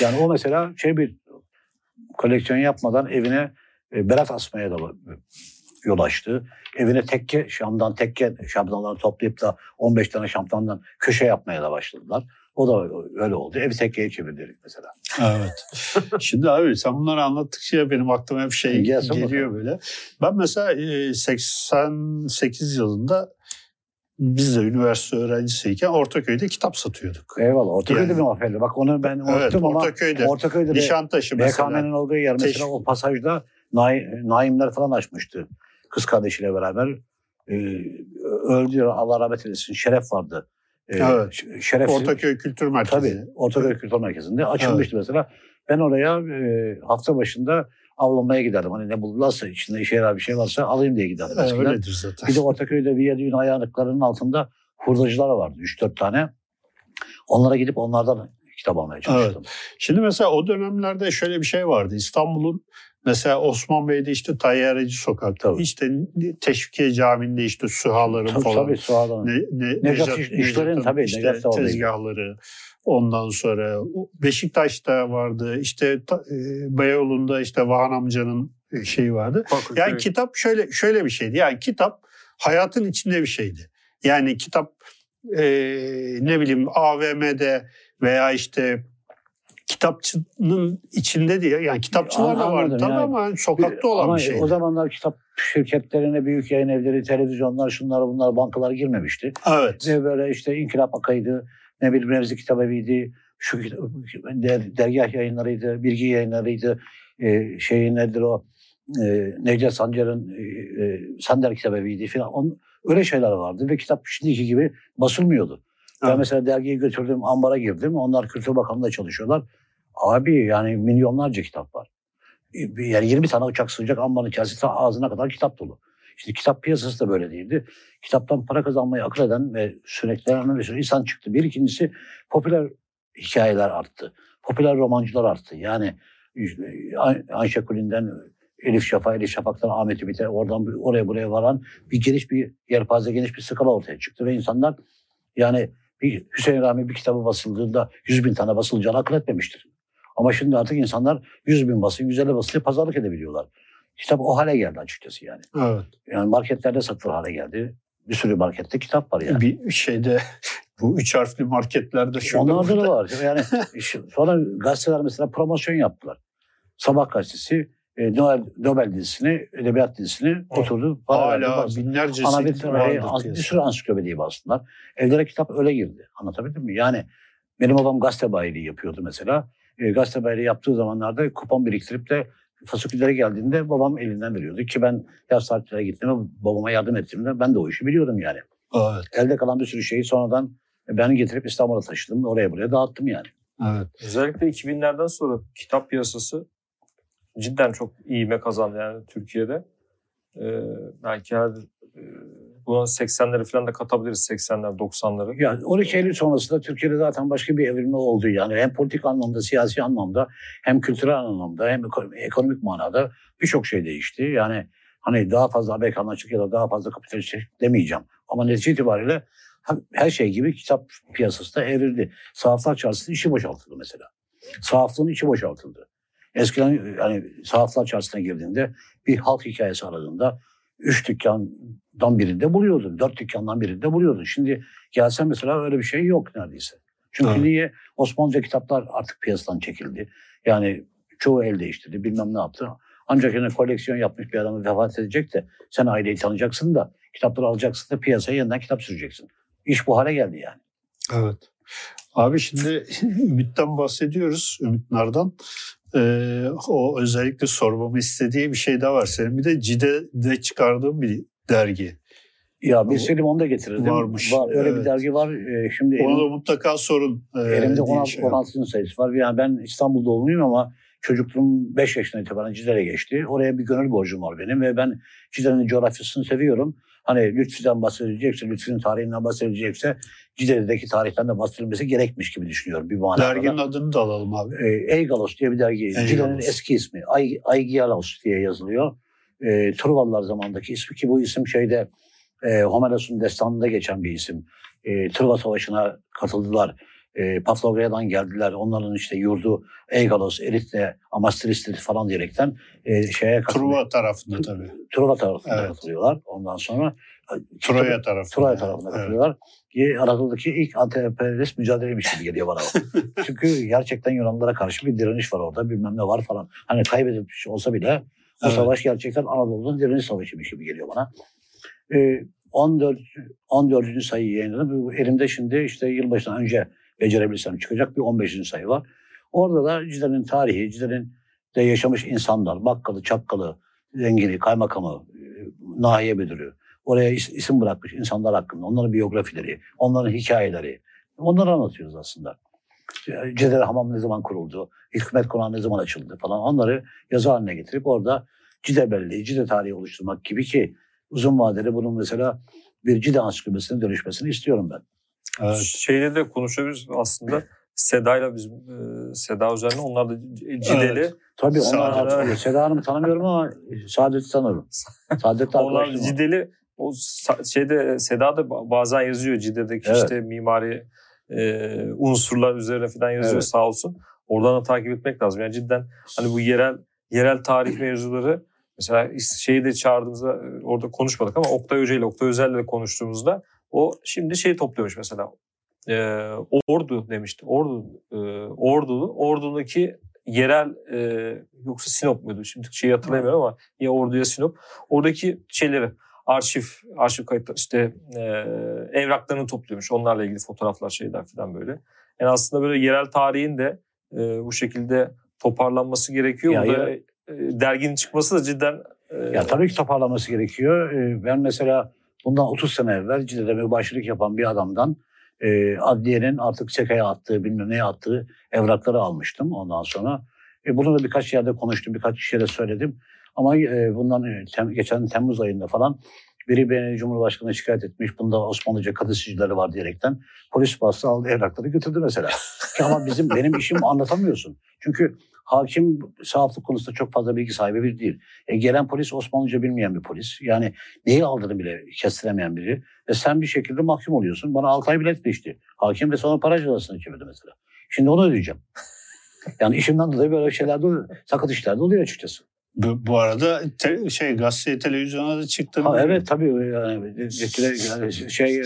Yani o mesela şey bir koleksiyon yapmadan evine e, berat asmaya da yol açtı. Evine tekke şamdan tekke şamdanları toplayıp da 15 tane şamdandan köşe yapmaya da başladılar. O da öyle oldu. Evi tekkeye çevirdik mesela. Evet. (laughs) Şimdi abi sen bunları anlattıkça benim aklıma hep şey Gelsin geliyor böyle. Ben mesela e, 88 yılında biz de üniversite öğrencisiyken Ortaköy'de kitap satıyorduk. Eyvallah. Ortaköy'de Yani- bir mahfeli. Bak onu ben unuttum Evet, ama Ortaköy'de. Ortaköy'de de Nişantaşı mesela. BKM'nin olduğu yer mesela Teşvik- o pasajda Naimler falan açmıştı. Kız kardeşiyle beraber. Ee, öldü Allah rahmet eylesin. Şeref vardı. Ee, Evet. Şeref Ortaköy Kültür Merkezi. Tabii Ortaköy Kültür Merkezi'nde açılmıştı mesela. Ben oraya e, hafta başında avlanmaya giderdim. Hani ne bulurlarsa içinde işe yarar bir şey varsa alayım diye giderdim. Evet, öyledir zaten. Bir de Ortaköy'de Viyadüğün ayağınlıklarının altında hurdacılar vardı. 3-4 tane. Onlara gidip onlardan kitap almaya çalıştım. Şimdi mesela o dönemlerde şöyle bir şey vardı. İstanbul'un mesela Osman Bey'de işte Tayyareci Sokak, Tabii. işte Teşvikiye Camii'nde işte sühaların Tabii, falan. tabii Suada'nın. Ne, ne, Necat iş- işlerin tabii, işte Necat tezgahları. Ondan sonra Beşiktaş'ta vardı. İşte e, Beyoğlu'nda işte Vahan amcanın e, şeyi vardı. Yani kitap şöyle şöyle bir şeydi. Yani kitap hayatın içinde bir şeydi. Yani kitap e, ne bileyim AVM'de veya işte kitapçının içinde diye yani kitapçılar da vardı tabii yani. ama sokakta olan Ama bir şeydi. o zamanlar kitap şirketlerine, büyük yayın evleri, televizyonlar, şunlar bunlar bankalar girmemişti. Evet. Ve böyle işte İnkılap Akay'dı, ne bileyim Remzi Kitap Evi'ydi. şu der, dergah yayınlarıydı, bilgi yayınlarıydı, e, şeyin nedir o e, Necdet Sancar'ın e, e, Sander kitabeviydi falan. On, öyle şeyler vardı ve kitap şimdiki gibi basılmıyordu. Evet. Ben mesela dergiyi götürdüm, ambara girdim. Onlar Kültür Bakanlığı'nda çalışıyorlar. Abi yani milyonlarca kitap var. E, yani 20 tane uçak sığacak ambarın içerisinde ağzına kadar kitap dolu. İşte kitap piyasası da böyle değildi. Kitaptan para kazanmayı akıl eden ve süreklenen bir sürü insan çıktı. Bir ikincisi popüler hikayeler arttı. Popüler romancılar arttı. Yani Ayşe Kulin'den Elif Şafak, Elif Şafak'tan Ahmet Ümit'e oradan oraya buraya varan bir geniş bir yelpaze, geniş bir skala ortaya çıktı ve insanlar yani bir Hüseyin Rahmi bir kitabı basıldığında 100 bin tane basılacağını akıl etmemiştir. Ama şimdi artık insanlar 100 bin basın, 150 basılı pazarlık edebiliyorlar. Kitap o hale geldi açıkçası yani. Evet. Yani marketlerde satılır hale geldi. Bir sürü markette kitap var yani. Bir şeyde (laughs) bu üç harfli marketlerde şurada Onlarda da var. Yani (laughs) sonra gazeteler mesela promosyon yaptılar. Sabah gazetesi e, Nobel, Nobel dizisini, edebiyat dizisini evet. oturdu. Hala basın. binlerce bir, sürü ansiklopediyi bastılar. Evlere kitap öyle girdi. Anlatabildim mi? Yani benim babam gazete bayiliği yapıyordu mesela. E, gazete yaptığı zamanlarda kupon biriktirip de fasulyeleri geldiğinde babam elinden veriyordu. Ki ben yaz tatiline gittiğimde babama yardım ettiğimde ben de o işi biliyordum yani. Evet. Elde kalan bir sürü şeyi sonradan ben getirip İstanbul'a taşıdım. Oraya buraya dağıttım yani. Evet. Özellikle 2000'lerden sonra kitap piyasası cidden çok ivme kazandı yani Türkiye'de. Ee, belki her e, buna 80'leri falan da katabiliriz 80'ler 90'ları. Ya 12 Eylül sonrasında Türkiye'de zaten başka bir evrilme oldu. Yani hem politik anlamda, siyasi anlamda, hem kültürel anlamda, hem ekonomik manada birçok şey değişti. Yani hani daha fazla Amerikanlaştık ya da daha fazla kapitalistlik demeyeceğim. Ama netice itibariyle her şey gibi kitap piyasası da evrildi. Sahaflar çarşısının içi boşaltıldı mesela. Sahaflığın içi boşaltıldı. Eskiden hani sahaflar çarşısına girdiğinde bir halk hikayesi aradığında üç dükkandan birinde buluyordun. Dört dükkandan birinde buluyordun. Şimdi gelsen mesela öyle bir şey yok neredeyse. Çünkü evet. niye? Osmanlıca kitaplar artık piyasadan çekildi. Yani çoğu el değiştirdi. Bilmem ne yaptı. Ancak yine koleksiyon yapmış bir adamı vefat edecek de sen aileyi tanıyacaksın da kitapları alacaksın da piyasaya yeniden kitap süreceksin. İş bu hale geldi yani. Evet. Abi şimdi (laughs) Ümit'ten bahsediyoruz, Ümit Nar'dan. Ee, o özellikle sormamı istediği bir şey daha var. Senin bir de Cide'de çıkardığın bir dergi. Ya bir Selim onu da getirirdim. Varmış. Var, öyle evet. bir dergi var. Ee, şimdi Ona elim, da mutlaka sorun. E, elimde 16. Şey 16. sayısı var. Yani ben İstanbul doğumluyum ama çocukluğum 5 yaşından itibaren Cide'ye geçti. Oraya bir gönül borcum var benim ve ben Cide'nin coğrafyasını seviyorum. Hani Lütfü'den bahsedilecekse, Lütfü'nün tarihinden bahsedilecekse Cide'deki tarihten de bahsedilmesi gerekmiş gibi düşünüyorum bir manada. Derginin adını da alalım abi. E, Eygalos diye bir dergi. Cide'nin eski ismi. Ay, Aygialos diye yazılıyor. E, Truvalılar zamandaki ismi ki bu isim şeyde e, Homeros'un destanında geçen bir isim. E, Truva Savaşı'na katıldılar e, Paflagoya'dan geldiler. Onların işte yurdu Eygalos, Eritle, Amastristis falan diyerekten e, şeye katılıyor. Truva tarafında tabii. Truva tarafında evet. katılıyorlar. Ondan sonra Troya tarafında. Troya tarafında evet. katılıyorlar. Anadolu'daki ilk anti-emperyalist mücadeleymiş gibi geliyor bana. (laughs) Çünkü gerçekten Yunanlılara karşı bir direniş var orada. Bilmem ne var falan. Hani kaybedilmiş olsa bile o evet. savaş gerçekten Anadolu'nun direniş savaşıymış gibi geliyor bana. Ee, 14 14. sayı yayınladım. Elimde şimdi işte yılbaşından önce becerebilirsem çıkacak bir 15. sayı var. Orada da Cide'nin tarihi, Cide'nin de yaşamış insanlar, bakkalı, çakkalı, zengini, kaymakamı, e, nahiye müdürü, oraya isim bırakmış insanlar hakkında, onların biyografileri, onların hikayeleri, onları anlatıyoruz aslında. Cedere Hamam ne zaman kuruldu, hükümet konağı ne zaman açıldı falan onları yazı haline getirip orada Cide belleği, Cide tarihi oluşturmak gibi ki uzun vadede bunun mesela bir Cide ansiklopedisine dönüşmesini istiyorum ben. Evet. Şeyle de konuşabiliriz aslında. Seda'yla bizim e, Seda üzerine onlar da Cideli. Evet. Tabii onlar hatırlıyor. Seda Hanım'ı tanımıyorum ama Saadet'i tanırım. (laughs) Saadet Onlar Cideli o şeyde Seda da bazen yazıyor Cide'deki evet. işte mimari e, unsurlar üzerine falan yazıyor evet. sağ olsun. Oradan da takip etmek lazım. Yani cidden hani bu yerel yerel tarih mevzuları mesela şeyi de çağırdığımızda e, orada konuşmadık ama Oktay Hoca ile Oktay Özel ile konuştuğumuzda o şimdi şey topluyormuş mesela. E, ordu demişti. Ordu e, Ordu Ordu'daki yerel e, yoksa Sinop muydu? Şimdi şeyi hatırlamıyorum ama ya Ordu ya Sinop. Oradaki şeyleri arşiv, arşiv kayıtları işte e, evraklarını topluyormuş. Onlarla ilgili fotoğraflar şeyler falan böyle. Yani aslında böyle yerel tarihin de e, bu şekilde toparlanması gerekiyor. Ya, Burada ya- e, derginin çıkması da cidden e, Ya tabii ki toparlaması gerekiyor. Ben mesela bundan 30 sene evvel Cide'de mübaşirlik yapan bir adamdan e, adliyenin artık çekaya attığı, bilmem neye attığı evrakları almıştım ondan sonra. E, bunu da birkaç yerde konuştum, birkaç kişiye de söyledim. Ama e, bundan e, tem- geçen Temmuz ayında falan biri beni Cumhurbaşkanı'na şikayet etmiş. Bunda Osmanlıca kadısıcıları var diyerekten. Polis bastı aldı evrakları götürdü mesela. (laughs) Ama bizim benim işim anlatamıyorsun. Çünkü hakim sahaflık konusunda çok fazla bilgi sahibi bir değil. E, gelen polis Osmanlıca bilmeyen bir polis. Yani neyi aldığını bile kestiremeyen biri. Ve sen bir şekilde mahkum oluyorsun. Bana 6 ay bilet geçti. Hakim ve sonra para cezasını çevirdi mesela. Şimdi onu ödeyeceğim. (laughs) Yani işimden dolayı böyle şeyler de oluyor. Sakat işler de oluyor açıkçası. Bu, bu arada te- şey gazete televizyona da çıktın. Ha, evet tabii yani, şey, (laughs) e,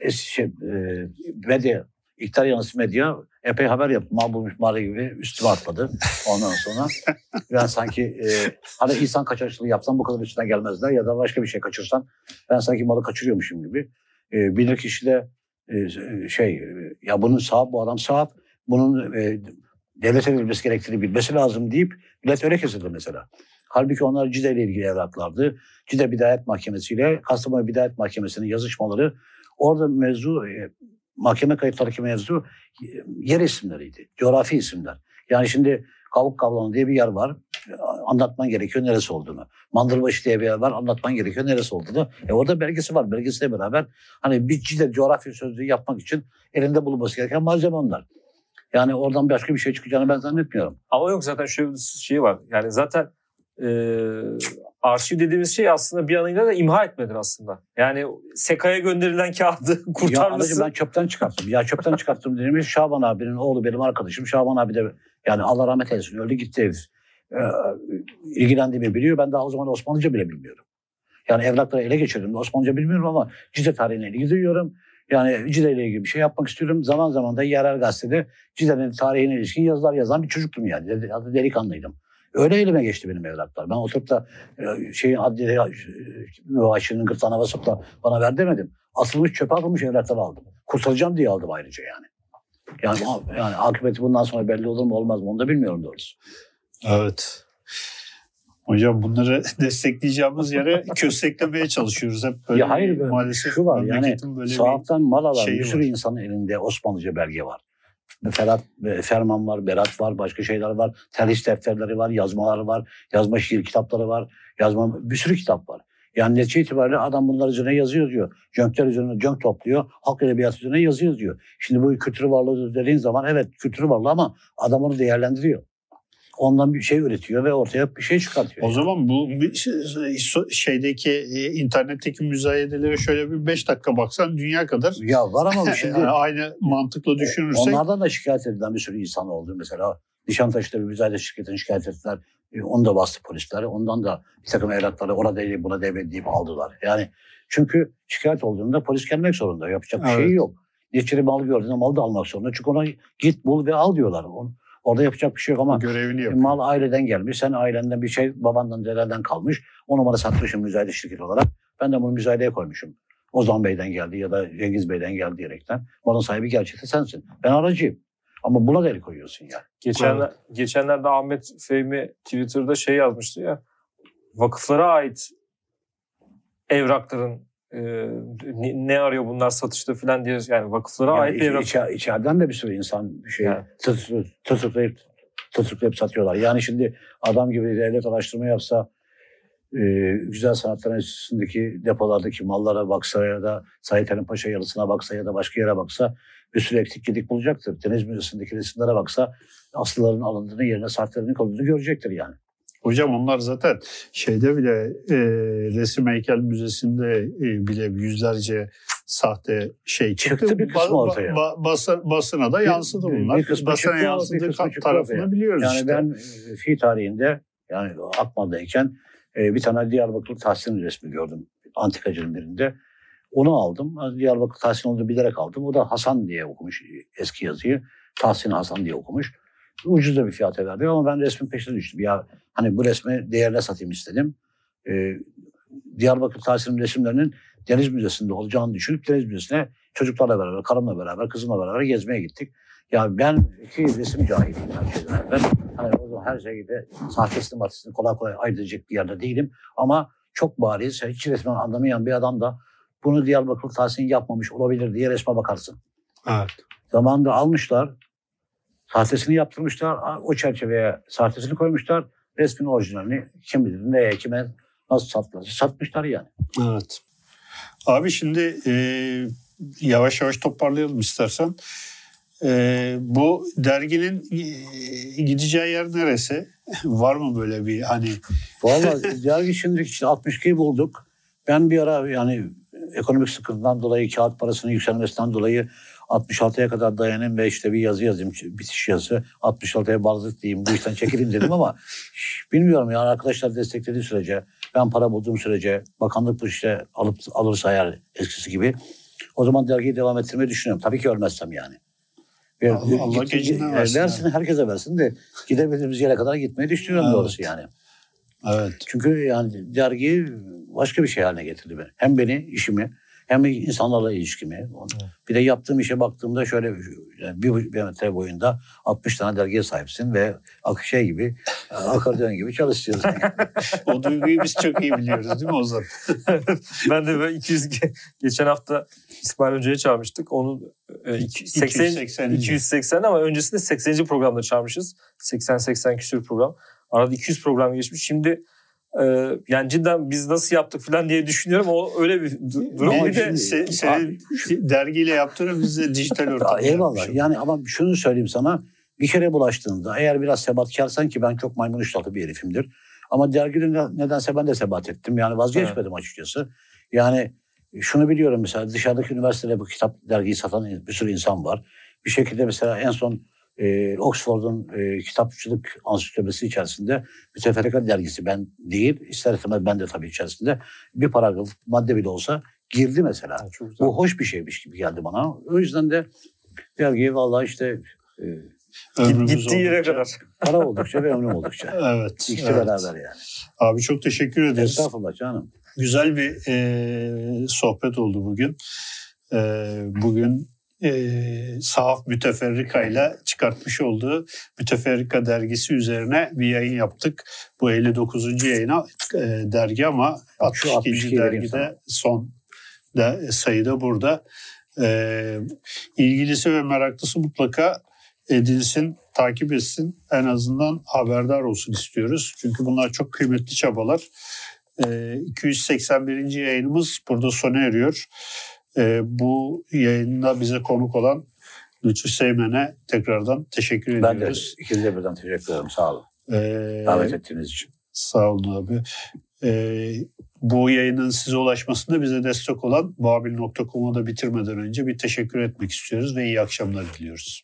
e, şey e, medya İktidar yanlısı medya epey haber yaptı. Mal bulmuş mağara gibi üstüme atladı. Ondan sonra ben sanki e, hani insan kaçakçılığı yapsam bu kadar üstüne gelmezler ya da başka bir şey kaçırsan ben sanki malı kaçırıyormuşum gibi. E, bilir kişi de e, şey e, ya bunun sahip bu adam sahip bunun e, devlete verilmesi gerektiğini bilmesi lazım deyip millet öyle kesildi mesela. Halbuki onlar Cide ile ilgili evraklardı. Cide Bidayet Mahkemesi ile Kastamonu Bidayet Mahkemesi'nin yazışmaları orada mevzu e, mahkeme kayıtlarındaki mevzu e, yer isimleriydi. Coğrafi isimler. Yani şimdi Kavuk Kavlanı diye bir yer var. Anlatman gerekiyor neresi olduğunu. Mandırbaşı diye bir yer var. Anlatman gerekiyor neresi olduğunu. E orada belgesi var. Belgesiyle beraber hani bir Cide coğrafi sözlüğü yapmak için elinde bulunması gereken malzeme onlar. Yani oradan başka bir şey çıkacağını ben zannetmiyorum. Ama yok zaten şöyle bir şey var. Yani zaten e, arşiv dediğimiz şey aslında bir anıyla da imha etmedir aslında. Yani SEKA'ya gönderilen kağıdı (laughs) Ya anacığım kurtarması. ben çöpten çıkarttım. Ya çöpten çıkarttım dediğimiz Şaban abinin oğlu benim arkadaşım. Şaban abi de yani Allah rahmet eylesin öldü gitti ev. Ee, ilgilendiğimi biliyor. Ben daha o zaman Osmanlıca bile bilmiyorum. Yani evrakları ele geçirdim. Osmanlıca bilmiyorum ama Cide tarihine ilgi duyuyorum. Yani Cide ile ilgili bir şey yapmak istiyorum. Zaman zaman da yerel gazetede Cide'nin tarihine ilişkin yazılar yazan bir çocuktum yani. Delikanlıydım. Öyle elime geçti benim evraklar. Ben oturup da e, şeyin adliye mübaşirinin gırtlağına basıp da bana ver demedim. Atılmış çöpe atılmış evrakları aldım. Kurtaracağım diye aldım ayrıca yani. Yani, yani akıbeti bundan sonra belli olur mu olmaz mı onu da bilmiyorum doğrusu. Evet. Hocam bunları (laughs) destekleyeceğimiz yere kösteklemeye çalışıyoruz. Hep böyle ya hayır bir- maalesef şu var yani böyle sahaftan mal alan bir sürü var. insanın elinde Osmanlıca belge var. Ferhat, e, Ferman var, Berat var, başka şeyler var. Terhis defterleri var, yazmalar var, yazma şiir kitapları var, yazma bir sürü kitap var. Yani netice itibariyle adam bunlar üzerine yazıyor diyor. Jönkler üzerine jönk topluyor. Halk edebiyatı üzerine yazıyor diyor. Şimdi bu kültür varlığı dediğin zaman evet kültür varlığı ama adam onu değerlendiriyor. Ondan bir şey üretiyor ve ortaya bir şey çıkartıyor. O zaman bu şey- şeydeki e, internetteki müzayedelere şöyle bir 5 dakika baksan dünya kadar ya var ama (laughs) şimdi yani aynı mantıkla düşünürsek Onlardan da şikayet edilen bir sürü insan oldu. Mesela Nişantaşı'da bir müzayede şirketini şikayet ettiler. E, Onu da bastı polisler. Ondan da bir takım evrakları ona değil buna devredip aldılar. Yani çünkü şikayet olduğunda polis gelmek zorunda. Yapacak bir Evet. şey yok. Neçeli mal gördüğünde malı da almak zorunda. Çünkü ona git bul ve al diyorlar. On- Orada yapacak bir şey yok ama görevini e, yapıyor. mal aileden gelmiş. Sen ailenden bir şey babandan dedenden kalmış. Onu bana satmışım müzayede şirketi olarak. Ben de bunu müzayedeye koymuşum. Ozan Bey'den geldi ya da Cengiz Bey'den geldi diyerekten. Malın sahibi gerçekten sensin. Ben aracıyım. Ama buna da el koyuyorsun yani. Geçenler, geçenlerde Ahmet Fehmi Twitter'da şey yazmıştı ya. Vakıflara ait evrakların e, ne, ne arıyor bunlar satışta falan diye yani vakıflara Yani ait iç- evrak. içe- içeriden de bir sürü insan bir şey Yani. tısırıp, tısırıp satıyorlar. Yani şimdi adam gibi devlet araştırma yapsa e, Güzel Sanatlar Enstitüsü'ndeki depolardaki mallara baksa ya da Said Halim Paşa yalısına baksa ya da başka yere baksa bir sürü eksik gedik bulacaktır. Deniz Müzesi'ndeki resimlere baksa aslıların alındığını yerine saatlerinin konduğunu görecektir yani. Hocam onlar zaten şeyde bile e, Resim Heykel Müzesi'nde e, bile yüzlerce sahte şey çıktı. Çıktı bir kısmı ortaya. basın- basına da Bir- yansıdı bir- bunlar. bir kısmı basına çıktı, bir yansıdığı kısmı çıktı tarafını ortaya. biliyoruz Yani işte. ben e, fi tarihinde yani Akmal'dayken e, bir tane Diyarbakır Tahsin resmi gördüm antikacının birinde. Onu aldım. Diyarbakır Tahsin olduğunu bilerek aldım. O da Hasan diye okumuş eski yazıyı. Tahsin Hasan diye okumuş. Ucuz da bir fiyata verdi ama ben resmin peşine düştüm. Ya hani bu resmi değerine satayım istedim. E, Diyarbakır Tahsin'in resimlerinin Deniz Müzesi'nde olacağını düşünüp Deniz Müzesi'ne Çocuklarla beraber, karımla beraber, kızımla beraber gezmeye gittik. Ya ben iki resim cahiliyim her şeyden. Ben hani o zaman her şeyde sahtesini batısını kolay kolay edecek bir yerde değilim. Ama çok bariz, hiç resmen anlamayan bir adam da bunu Diyarbakır Tahsin yapmamış olabilir diye resme bakarsın. Evet. Zamanında almışlar, sahtesini yaptırmışlar, o çerçeveye sahtesini koymuşlar, resmin orijinalini kim bilir neye, kime nasıl sattılar, satmışlar yani. Evet. Abi şimdi e, yavaş yavaş toparlayalım istersen. E, bu derginin e, gideceği yer neresi? (laughs) Var mı böyle bir hani? Valla (laughs) dergi şimdi işte 62'yi bulduk. Ben bir ara yani ekonomik sıkıntıdan dolayı kağıt parasının yükselmesinden dolayı 66'ya kadar dayanayım ve işte bir yazı yazayım, bitiş yazısı. 66'ya bağladık diyeyim, bu işten çekileyim dedim ama (laughs) bilmiyorum yani arkadaşlar desteklediği sürece, ben para bulduğum sürece, bakanlık bu işte alıp alırsa eğer eskisi gibi o zaman dergiyi devam ettirmeyi düşünüyorum. Tabii ki ölmezsem yani. Ve, Allah, Allah gecinden versin. Versin, yani. herkese versin de gidebildiğimiz yere kadar gitmeyi düşünüyorum evet. doğrusu yani. Evet. Çünkü yani dergi başka bir şey haline getirdi beni. Hem beni, işimi, hem insanlarla ilişkimi. Evet. Bir de yaptığım işe baktığımda şöyle yani bir, bir metre boyunda 60 tane dergiye sahipsin ve şey gibi akordeon gibi çalışıyorsun. (laughs) o duyguyu biz çok iyi biliyoruz değil mi Ozan? (laughs) ben de böyle 200 geçen hafta İsmail Hoca'ya çağırmıştık. Onu 80, 280, 280 ama öncesinde 80. programda çağırmışız. 80-80 küsür program. Arada 200 program geçmiş. Şimdi ee, yani cidden biz nasıl yaptık falan diye düşünüyorum. O öyle bir durum. Bir de sen, senin dergiyle yaptığını bize dijital (laughs) ortamda Eyvallah. Yani ama şunu söyleyeyim sana. Bir kere bulaştığında eğer biraz sebatkarsan ki ben çok maymun iştahlı bir herifimdir. Ama dergide nedense ben de sebat ettim. Yani vazgeçmedim evet. açıkçası. Yani şunu biliyorum mesela dışarıdaki üniversitede bu kitap dergiyi satan bir sürü insan var. Bir şekilde mesela en son e, Oxford'un e, kitapçılık ansiklopedisi içerisinde Müteferrika dergisi ben değil, ister istemez ben de tabii içerisinde bir paragraf madde bile olsa girdi mesela. Ha, Bu hoş bir şeymiş gibi geldi bana. O yüzden de dergiye vallahi işte e, gittiği yere kadar. Para oldukça ve ömrüm oldukça. (laughs) evet. İkisi evet. beraber yani. Abi çok teşekkür ederiz. Estağfurullah canım. Güzel bir e, sohbet oldu bugün. E, bugün e, Sahaf Müteferrika ile çıkartmış olduğu Müteferrika dergisi üzerine bir yayın yaptık. Bu 59. yayına e, dergi ama 62. 62 dergide son de, sayıda burada. E, ilgilisi ve meraklısı mutlaka edilsin, takip etsin. En azından haberdar olsun istiyoruz. Çünkü bunlar çok kıymetli çabalar. E, 281. yayınımız burada sona eriyor. E, bu yayında bize konuk olan Lütfü Seymen'e tekrardan teşekkür ediyoruz. Ben de ikinize birden teşekkür ederim. Sağ olun. Ee, Davet ettiğiniz için. Sağ olun abi. Ee, bu yayının size ulaşmasında bize destek olan babil.com'u da bitirmeden önce bir teşekkür etmek istiyoruz ve iyi akşamlar diliyoruz.